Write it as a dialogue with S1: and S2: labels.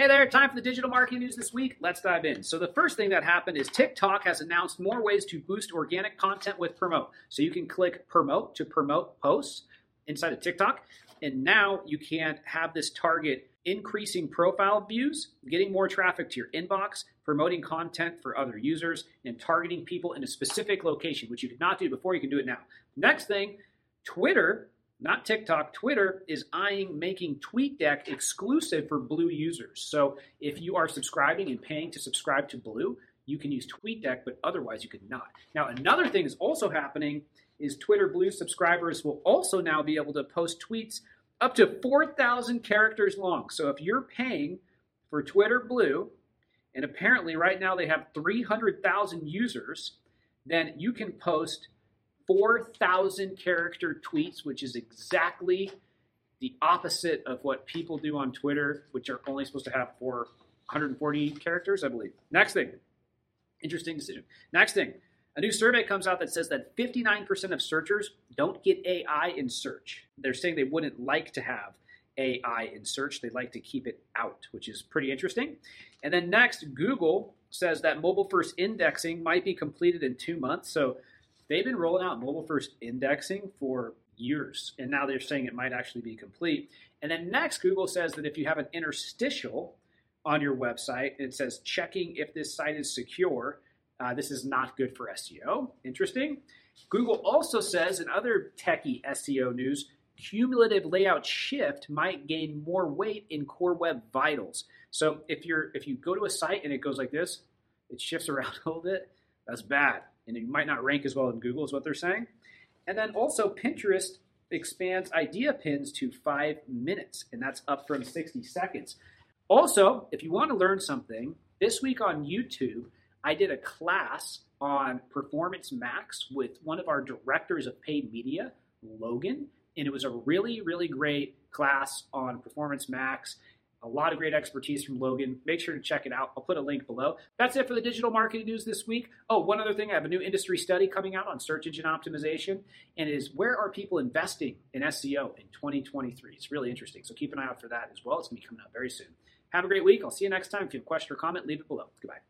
S1: Hey there, time for the digital marketing news this week. Let's dive in. So, the first thing that happened is TikTok has announced more ways to boost organic content with promote. So, you can click promote to promote posts inside of TikTok. And now you can have this target increasing profile views, getting more traffic to your inbox, promoting content for other users, and targeting people in a specific location, which you could not do before. You can do it now. Next thing, Twitter not TikTok, Twitter is eyeing making TweetDeck exclusive for Blue users. So if you are subscribing and paying to subscribe to Blue, you can use TweetDeck, but otherwise you could not. Now, another thing is also happening is Twitter Blue subscribers will also now be able to post tweets up to 4,000 characters long. So if you're paying for Twitter Blue, and apparently right now they have 300,000 users, then you can post 4,000 character tweets, which is exactly the opposite of what people do on Twitter, which are only supposed to have 440 characters, I believe. Next thing, interesting decision. Next thing, a new survey comes out that says that 59% of searchers don't get AI in search. They're saying they wouldn't like to have AI in search, they'd like to keep it out, which is pretty interesting. And then next, Google says that mobile first indexing might be completed in two months. So they've been rolling out mobile first indexing for years, and now they're saying it might actually be complete. And then next, Google says that if you have an interstitial on your website, it says checking if this site is secure. Uh, this is not good for SEO. Interesting. Google also says in other techie SEO news, cumulative layout shift might gain more weight in core web vitals. So if you're if you go to a site and it goes like this, it shifts around a little bit, that's bad and might not rank as well in Google, is what they're saying. And then also, Pinterest expands idea pins to five minutes, and that's up from 60 seconds. Also, if you want to learn something, this week on YouTube, I did a class on Performance Max with one of our directors of paid media, Logan, and it was a really, really great class on Performance Max a lot of great expertise from Logan. Make sure to check it out. I'll put a link below. That's it for the digital marketing news this week. Oh, one other thing I have a new industry study coming out on search engine optimization, and it is where are people investing in SEO in 2023? It's really interesting. So keep an eye out for that as well. It's going to be coming out very soon. Have a great week. I'll see you next time. If you have a question or comment, leave it below. Goodbye.